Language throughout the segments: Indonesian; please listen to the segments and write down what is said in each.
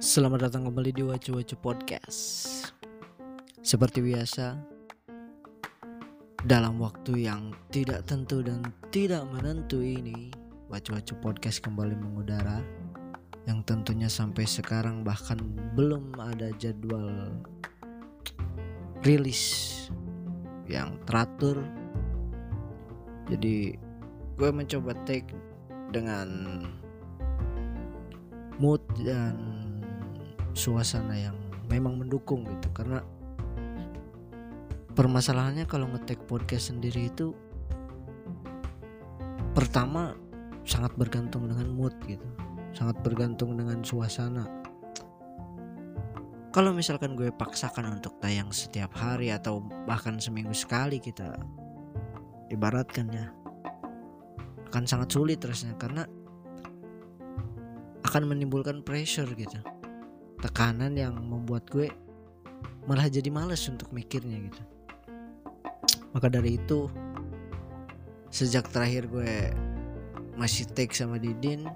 Selamat datang kembali di Wacu Wacu Podcast. Seperti biasa, dalam waktu yang tidak tentu dan tidak menentu ini, Wacu Wacu Podcast kembali mengudara. Yang tentunya sampai sekarang bahkan belum ada jadwal rilis yang teratur. Jadi gue mencoba take dengan mood dan suasana yang memang mendukung gitu. Karena permasalahannya kalau ngetek podcast sendiri itu pertama sangat bergantung dengan mood gitu. Sangat bergantung dengan suasana. Kalau misalkan gue paksakan untuk tayang setiap hari atau bahkan seminggu sekali kita ibaratkan ya akan sangat sulit terusnya karena akan menimbulkan pressure gitu tekanan yang membuat gue malah jadi males untuk mikirnya gitu. Maka dari itu sejak terakhir gue masih take sama Didin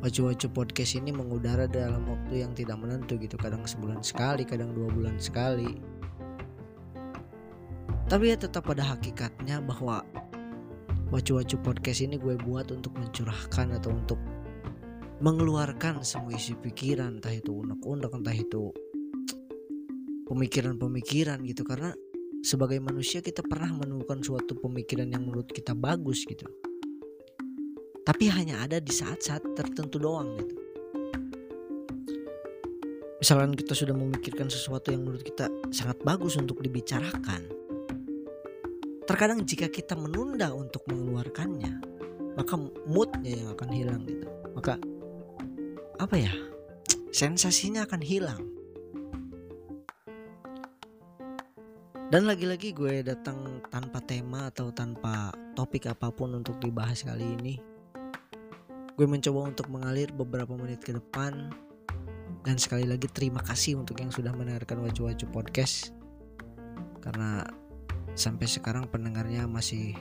Wacu-wacu podcast ini mengudara dalam waktu yang tidak menentu gitu. Kadang sebulan sekali, kadang dua bulan sekali. Tapi ya tetap pada hakikatnya bahwa Wacu-wacu podcast ini gue buat untuk mencurahkan atau untuk mengeluarkan semua isi pikiran entah itu unek-unek entah itu pemikiran-pemikiran gitu. Karena sebagai manusia kita pernah menemukan suatu pemikiran yang menurut kita bagus gitu. Tapi hanya ada di saat-saat tertentu doang gitu. Misalkan kita sudah memikirkan sesuatu yang menurut kita sangat bagus untuk dibicarakan terkadang jika kita menunda untuk mengeluarkannya maka moodnya yang akan hilang gitu. Maka apa ya? Sensasinya akan hilang. Dan lagi-lagi gue datang tanpa tema atau tanpa topik apa pun untuk dibahas kali ini. Gue mencoba untuk mengalir beberapa menit ke depan. Dan sekali lagi terima kasih untuk yang sudah mendengarkan wajah-wajah podcast. Karena sampai sekarang pendengarnya masih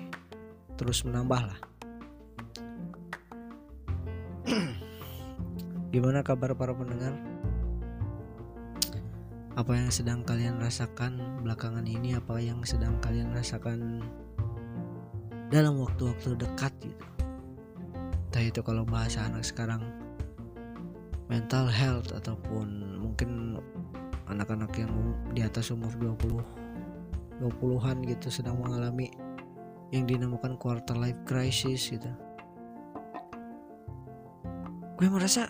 terus menambah lah Gimana kabar para pendengar? Apa yang sedang kalian rasakan belakangan ini? Apa yang sedang kalian rasakan dalam waktu-waktu dekat gitu? Entah itu kalau bahasa anak sekarang mental health ataupun mungkin anak-anak yang di atas umur 20 20-an gitu sedang mengalami yang dinamakan quarter life crisis gitu. Gue merasa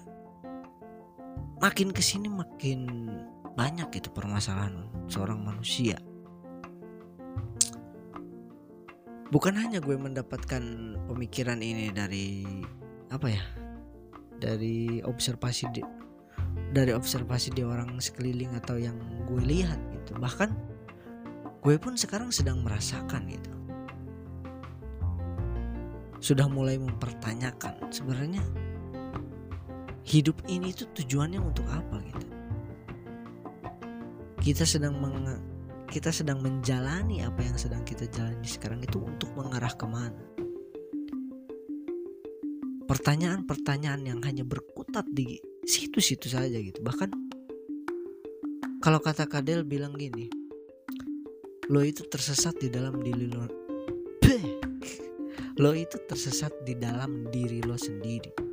makin ke sini makin banyak itu permasalahan seorang manusia. Bukan hanya gue mendapatkan pemikiran ini dari apa ya dari observasi di, dari observasi di orang sekeliling atau yang gue lihat gitu. Bahkan gue pun sekarang sedang merasakan gitu. Sudah mulai mempertanyakan sebenarnya hidup ini tuh tujuannya untuk apa gitu? Kita sedang meng kita sedang menjalani apa yang sedang kita jalani sekarang itu untuk mengarah ke mana? Pertanyaan-pertanyaan yang hanya berkutat di situ-situ saja gitu. Bahkan kalau kata Kadel bilang gini lo itu tersesat di dalam diri lo. Lo itu tersesat di dalam diri lo sendiri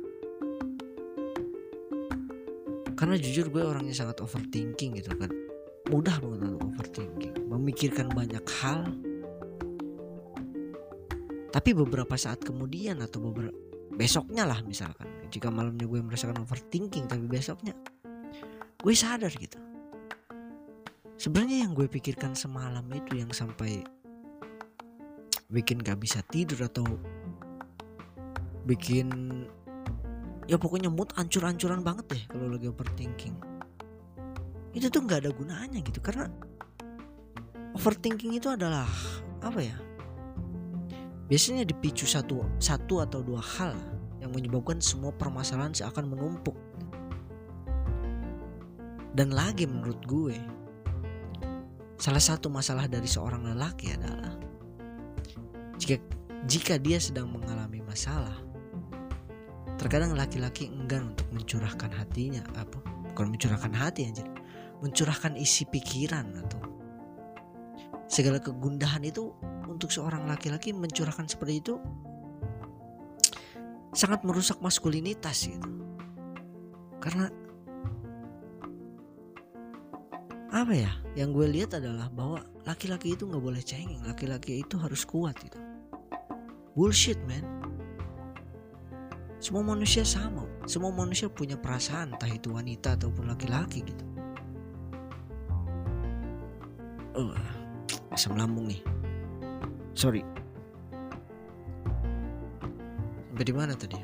karena jujur gue orangnya sangat overthinking gitu kan. Mudah banget untuk overthinking. Memikirkan banyak hal. Tapi beberapa saat kemudian atau beberapa besoknya lah misalkan. Jika malamnya gue merasakan overthinking tapi besoknya gue sadar gitu. Sebenarnya yang gue pikirkan semalam itu yang sampai bikin gak bisa tidur atau bikin ya pokoknya mood ancur-ancuran banget deh kalau lagi overthinking. Itu tuh nggak ada gunanya gitu karena overthinking itu adalah apa ya biasanya dipicu satu satu atau dua hal yang menyebabkan semua permasalahan seakan menumpuk. Dan lagi menurut gue salah satu masalah dari seorang lelaki adalah jika jika dia sedang mengalami masalah terkadang laki-laki enggan untuk mencurahkan hatinya apa? Bukan mencurahkan hati anjir. Mencurahkan isi pikiran atau segala kegundahan itu untuk seorang laki-laki mencurahkan seperti itu sangat merusak maskulinitas gitu. Karena apa ya? Yang gue lihat adalah bahwa laki-laki itu nggak boleh cengeng laki-laki itu harus kuat gitu. Bullshit man semua manusia sama. Semua manusia punya perasaan entah itu wanita ataupun laki-laki gitu. Oh asam lambung nih. Sorry. Sampai di mana tadi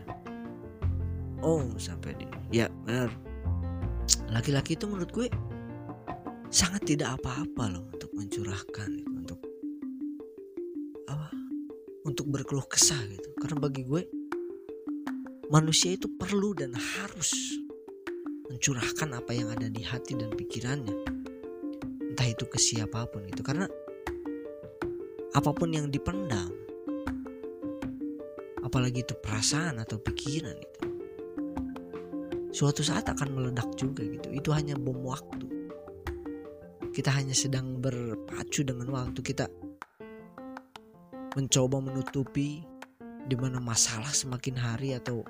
oh sampai di ya benar. Laki-laki itu menurut gue sangat tidak apa-apa loh untuk mencurahkan gitu, untuk apa untuk berkeluh kesah gitu. Karena bagi gue manusia itu perlu dan harus mencurahkan apa yang ada di hati dan pikirannya. Entah itu ke siapa pun gitu. Karena apa pun yang dipendam apalagi itu perasaan atau pikiran itu suatu saat akan meledak juga gitu. Itu hanya bom waktu. Kita hanya sedang berpacu dengan waktu. Kita mencoba menutupi di mana masalah semakin hari atau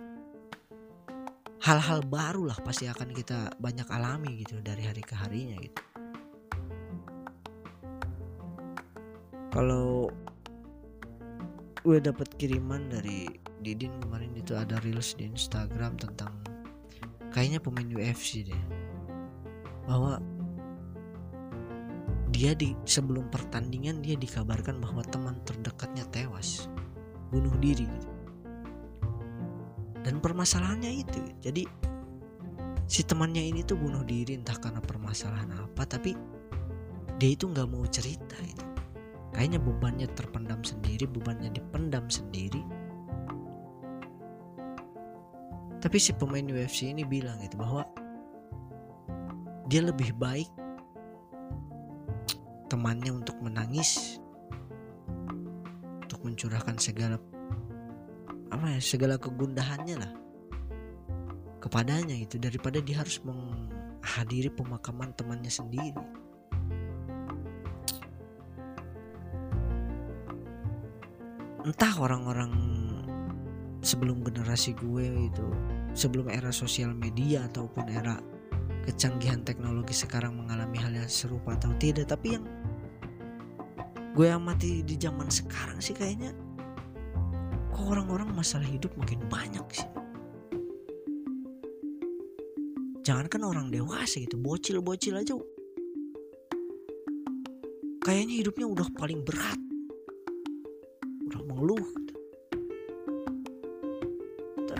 hal-hal baru lah pasti akan kita banyak alami gitu dari hari ke harinya gitu. Kalau gue dapat kiriman dari Didin kemarin itu ada reels di Instagram tentang kayaknya pemain UFC deh bahwa dia di sebelum pertandingan dia dikabarkan bahwa teman terdekatnya tewas bunuh diri gitu. Dan permasalahannya itu jadi si temannya ini tuh bunuh diri entah karena permasalahan apa tapi dia itu nggak mau cerita itu. Kayaknya bebannya terpendam sendiri bebannya dipendam sendiri. Tapi si pemain UFC ini bilang gitu bahwa dia lebih baik temannya untuk menangis untuk mencurahkan segala apa ya segala kegundahannya lah. Kepadanya itu daripada dia harus menghadiri pemakaman temannya sendiri. Entah orang-orang sebelum generasi gue itu sebelum era sosial media ataupun era kecanggihan teknologi sekarang mengalami hal yang serupa atau tidak tapi yang gue amati di zaman sekarang sih kayaknya kok orang-orang masalah hidup makin banyak sih? Jangankan orang dewasa gitu bocil-bocil aja. Kayaknya hidupnya udah paling berat. Udah mengeluh. Gitu.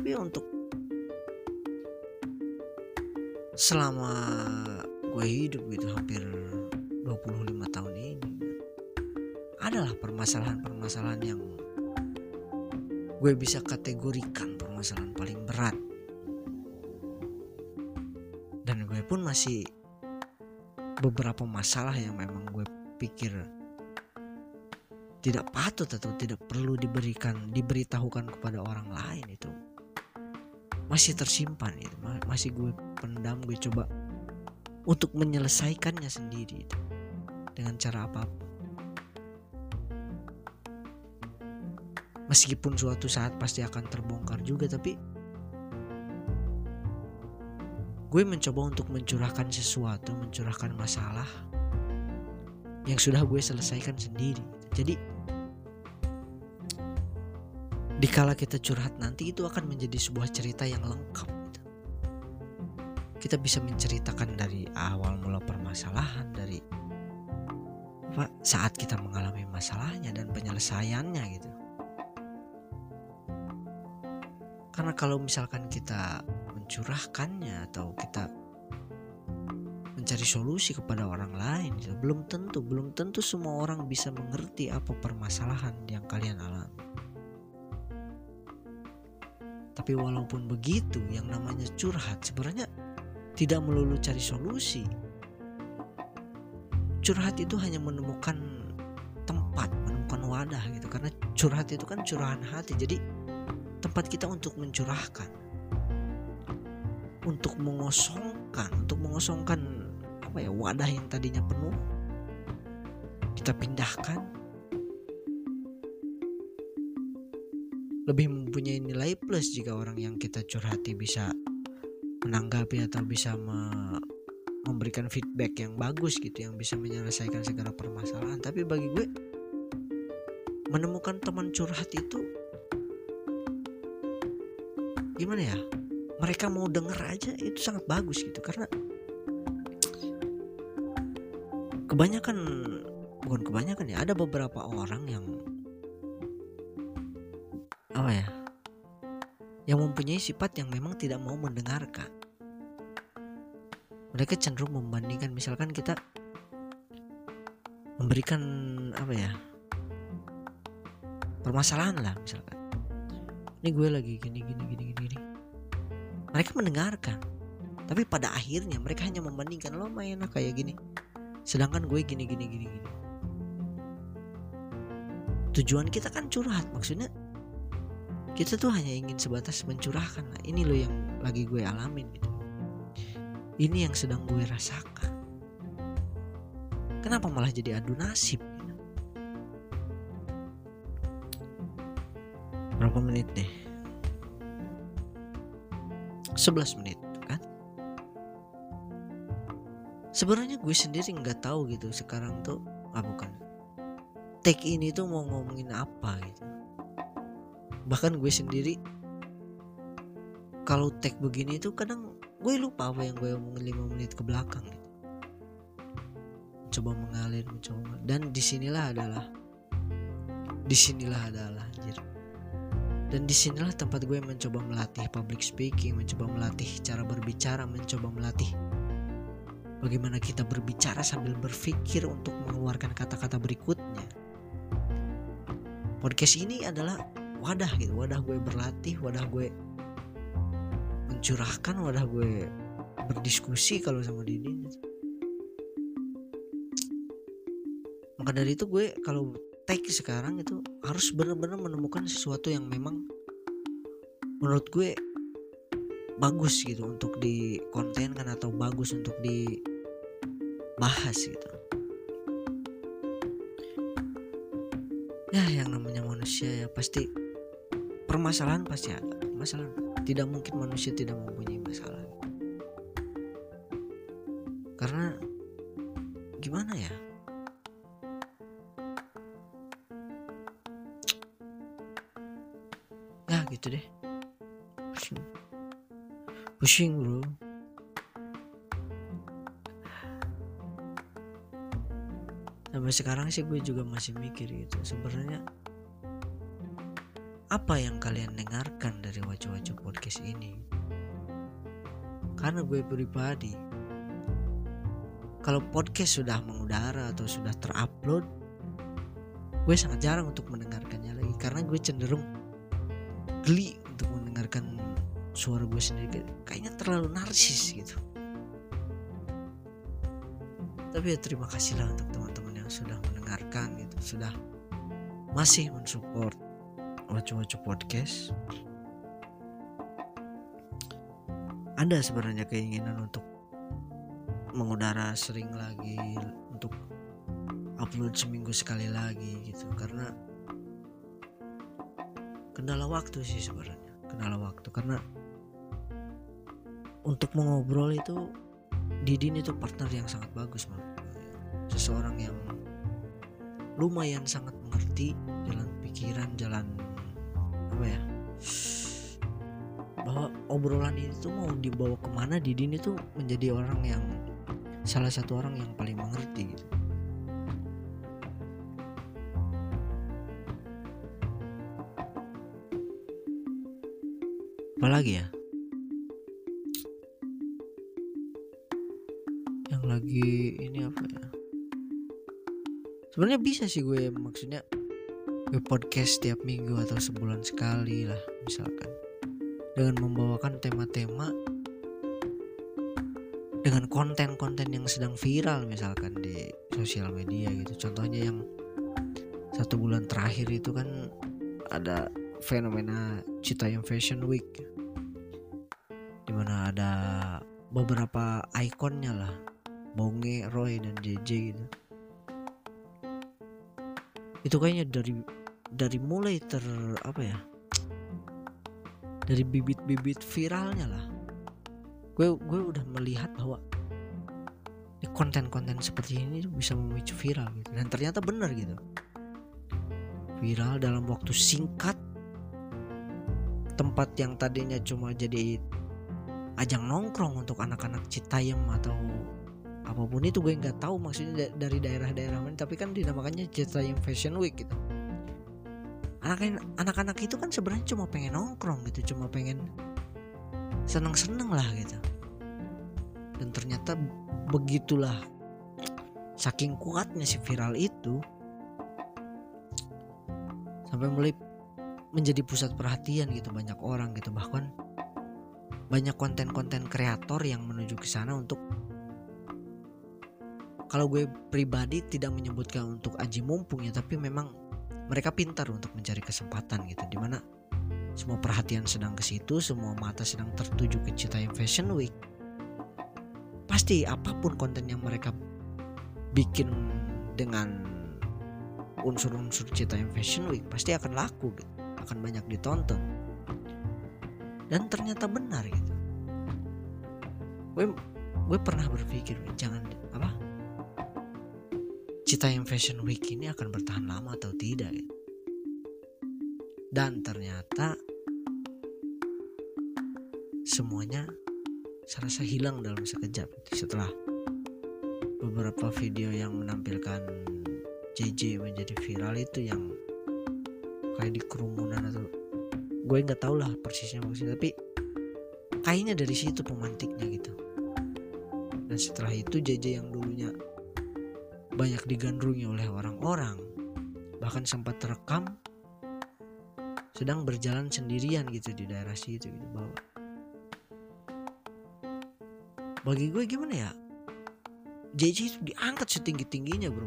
tapi untuk selama gue hidup gitu hampir 25 tahun ini adalah permasalahan-permasalahan yang gue bisa kategorikan permasalahan paling berat. Dan gue pun masih beberapa masalah yang memang gue pikir tidak patut atau tidak perlu diberikan diberitahukan kepada orang lain itu. Masih tersimpan itu masih gue pendam gue coba untuk menyelesaikannya sendiri itu. Dengan cara apa pun meskipun suatu saat pasti akan terbongkar juga tapi gue mencoba untuk mencurahkan sesuatu mencurahkan masalah yang sudah gue selesaikan sendiri. Jadi dikala kita curhat nanti itu akan menjadi sebuah cerita yang lengkap. Kita bisa menceritakan dari awal mula permasalahan dari saat kita mengalami masalahnya dan penyelesaiannya gitu Karena kalau misalkan kita mencurahkannya atau kita mencari solusi kepada orang lain, ya belum tentu, belum tentu semua orang bisa mengerti apa permasalahan yang kalian alami. Tapi walaupun begitu, yang namanya curhat sebenarnya tidak melulu cari solusi. Curhat itu hanya menemukan tempat, menemukan wadah gitu. Karena curhat itu kan curahan hati. Jadi tempat kita untuk mencurahkan. Untuk mengosongkan untuk mengosongkan apa ya wadah yang tadinya penuh kita pindahkan. Lebih mempunyai nilai plus jika orang yang kita curhati bisa menanggapi atau bisa me memberikan feedback yang bagus gitu yang bisa menyelesaikan segala permasalahan. Tapi bagi gue menemukan teman curhat itu gimana ya? Mereka mau denger aja itu sangat bagus gitu karena kebanyakan bukan kebanyakan ya ada beberapa orang yang apa ya? Yang mempunyai sifat yang memang tidak mau mendengarkan. Mereka cenderung membandingkan misalkan kita memberikan apa ya? Permasalahan lah misalkan ini gue lagi gini gini gini gini, gini. mereka mendengarkan tapi pada akhirnya mereka hanya membandingkan lo main kayak gini. Sedangkan gue gini gini gini gini. Tujuan kita kan curhat maksudnya kita tuh hanya ingin sebatas mencurahkan nah, ini loh yang lagi gue alamin gitu. Ini yang sedang gue rasakan. Kenapa malah jadi adu nasib berapa menit nih? 11 menit kan? Sebenarnya gue sendiri nggak tahu gitu sekarang tuh ah bukan. Take ini tuh mau ngomongin apa gitu. Bahkan gue sendiri kalau take begini tuh kadang gue lupa apa yang gue omongin 5 menit ke belakang gitu. Coba mengalir mencoba. Dan di sinilah adalah di sinilah adalah anjir dan di sinilah tempat gue mencoba melatih public speaking, mencoba melatih cara berbicara, mencoba melatih bagaimana kita berbicara sambil berpikir untuk mengeluarkan kata-kata berikutnya. Podcast ini adalah wadah gitu, wadah gue berlatih, wadah gue mencurahkan, wadah gue berdiskusi kalau sama Didi. Maka dari itu gue kalau take sekarang itu harus benar-benar menemukan sesuatu yang memang menurut gue bagus gitu untuk dikontenkan atau bagus untuk dibahas gitu. Ya yang namanya manusia ya pasti permasalahan pasti ada. Masalah tidak mungkin manusia tidak mempunyai masalah. Karena gimana ya gitu deh. Pusing. Pusing bro. Sampai sekarang sih gue juga masih mikir gitu. Sebenarnya apa yang kalian dengarkan dari wajah-wajah podcast ini? Karena gue pribadi kalau podcast sudah mengudara atau sudah terupload gue sangat jarang untuk mendengarkannya lagi. Karena gue cenderung geli untuk mendengarkan suara gue sendiri. Kayaknya terlalu narsis gitu. Tapi ya terima kasih lah untuk teman-teman yang sudah mendengarkan gitu. Sudah masih mensupport wacu-wacu podcast. Ada sebenarnya keinginan untuk mengudara sering lagi untuk upload seminggu sekali lagi gitu. Karena kendala waktu sih sebenarnya. Kendala waktu karena untuk mengobrol itu Didin itu partner yang sangat bagus menurut seseorang yang lumayan sangat mengerti jalan pikiran jalan apa ya bahwa obrolan itu mau dibawa ke mana Didin itu menjadi orang yang salah satu orang yang paling mengerti gitu apalagi ya? Yang lagi ini apa ya? Sebenarnya bisa sih gue maksudnya gue podcast setiap minggu atau sebulan sekali lah misalkan. Dengan membawakan tema-tema dengan konten-konten yang sedang viral misalkan di sosial media gitu. Contohnya yang satu bulan terakhir itu kan ada fenomena Citayam Fashion Week. Di mana ada beberapa ikonnya lah. Bonge, Roy dan JJ gitu. Itu kayaknya dari dari mulai ter apa ya? Dari bibit-bibit viralnya lah. Gue gue udah melihat bahwa konten-konten seperti ini bisa memicu viral gitu. Dan ternyata benar gitu. Viral dalam waktu singkat tempat yang tadinya cuma jadi ajang nongkrong untuk anak-anak Citayam atau apa pun itu gue nggak tahu maksudnya dari daerah-daerah mana tapi kan dinamakannya Citayam Fashion Week gitu. Anak-anak itu kan sebenarnya cuma pengen nongkrong gitu cuma pengen seneng-seneng lah gitu. Dan ternyata begitulah saking kuatnya si viral itu sampai mulai menjadi pusat perhatian gitu banyak orang gitu. Bahkan banyak konten-konten kreator yang menuju ke sana untuk kalau gue pribadi tidak menyebutkan untuk aji mumpung ya tapi memang mereka pintar untuk mencari kesempatan gitu di mana semua perhatian sedang ke situ semua mata sedang tertuju ke Citayam Fashion Week. Pasti apa pun konten yang mereka bikin dengan unsur-unsur Citayam Fashion Week pasti akan laku gitu akan banyak ditonton. Dan ternyata benar gitu. Gue gue pernah berpikir jangan apa? Cita yang fashion week ini akan bertahan lama atau tidak gitu. dan ternyata semuanya serasa hilang dalam sekejap setelah beberapa video yang menampilkan JJ menjadi viral itu yang kayak di kerumunan atau gue nggak tahu lah persisnya maksudnya tapi kayaknya dari situ pemantiknya gitu. Dan setelah itu JJ yang dulunya banyak digandrungi oleh orang-orang bahkan sempat terekam sedang berjalan sendirian gitu di daerah situ gitu bahwa bagi gue gimana ya? JJ itu diangkat setinggi tingginya bro.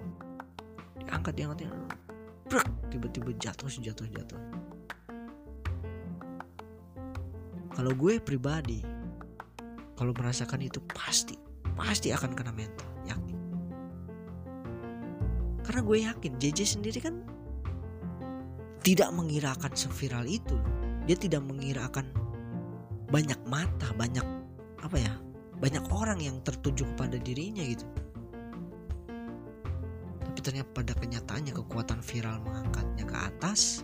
Diangkat diangkat diangkat Brek, tiba-tiba jatuh jatuh jatuh. Kalau gue pribadi kalau merasakan itu pasti pasti akan kena mental yakin. Karena gue yakin JJ sendiri kan tidak mengirakan seviral itu dia tidak mengirakan banyak mata banyak apa ya banyak orang yang tertuju kepada dirinya gitu ternyata pada kenyataannya kekuatan viral mengangkatnya ke atas.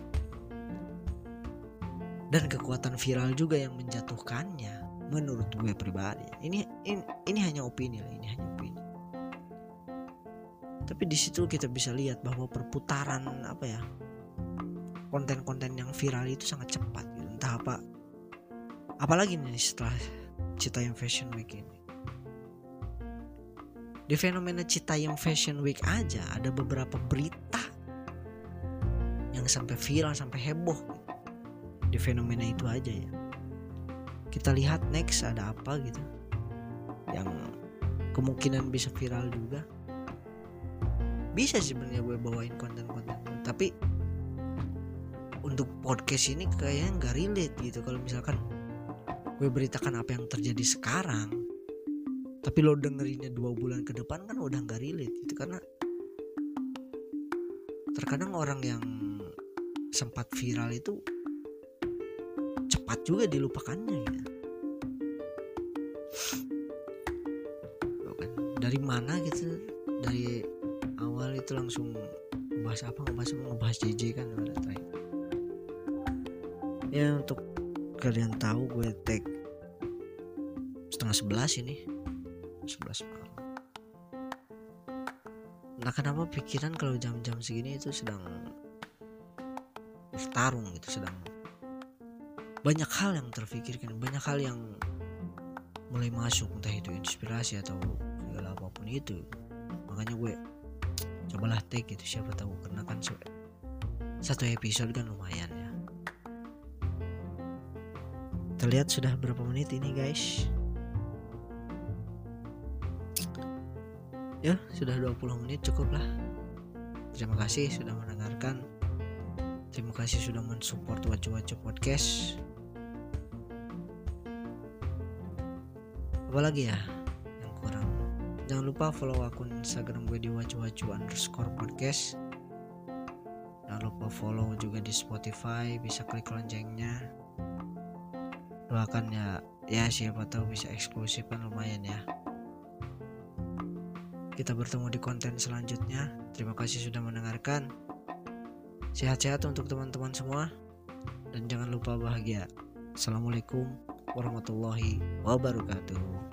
Dan kekuatan viral juga yang menjatuhkannya menurut gue pribadi. Ini ini, ini hanya opini lah ini hanya opini. Tapi di situ kita bisa lihat bahwa perputaran apa ya konten-konten yang viral itu sangat cepat gitu. entah apa apalagi nih setelah cita yang fashion week ini di fenomena Citayam Fashion Week aja ada beberapa berita yang sampai viral sampai heboh di fenomena itu aja ya. Kita lihat next ada apa gitu yang kemungkinan bisa viral juga. Bisa sebenarnya gue bawain konten-konten tapi untuk podcast ini kayaknya nggak relate gitu. Kalau misalkan gue beritakan apa yang terjadi sekarang tapi lo dengerinnya dua bulan ke depan kan udah nggak relate. Itu karena terkadang orang yang sempat viral itu cepat juga dilupakannya gitu. Kan, dari mana gitu? Dari awal itu langsung ngebahas apa? Ngebahas apa ngebahas JJ kan ya untuk kalian tahu gue tag setengah sebelas ini 11 malam. Nah kenapa pikiran kalau jam-jam segini itu sedang bertarung gitu sedang banyak hal yang terfikirkan banyak hal yang mulai masuk entah itu inspirasi atau segala apa pun itu. Makanya gue cobalah take gitu siapa tahu karena kan satu episode kan lumayan ya. Terlihat sudah berapa menit ini guys ya sudah 20 menit cukup lah. Terima kasih sudah mendengarkan. Terima kasih sudah mensupport wacu-wacu podcast. Apalagi ya yang kurang? Jangan lupa follow akun instagram gue di wacu-wacu underscore podcast. Jangan lupa follow juga di spotify bisa klik loncengnya. Doakan ya ya siapa tahu bisa eksklusif kan lumayan ya kita bertemu di konten selanjutnya. Terima kasih sudah mendengarkan. Sehat-sehat untuk teman-teman semua. Dan jangan lupa bahagia. Assalamualaikum warahmatullahi wabarakatuh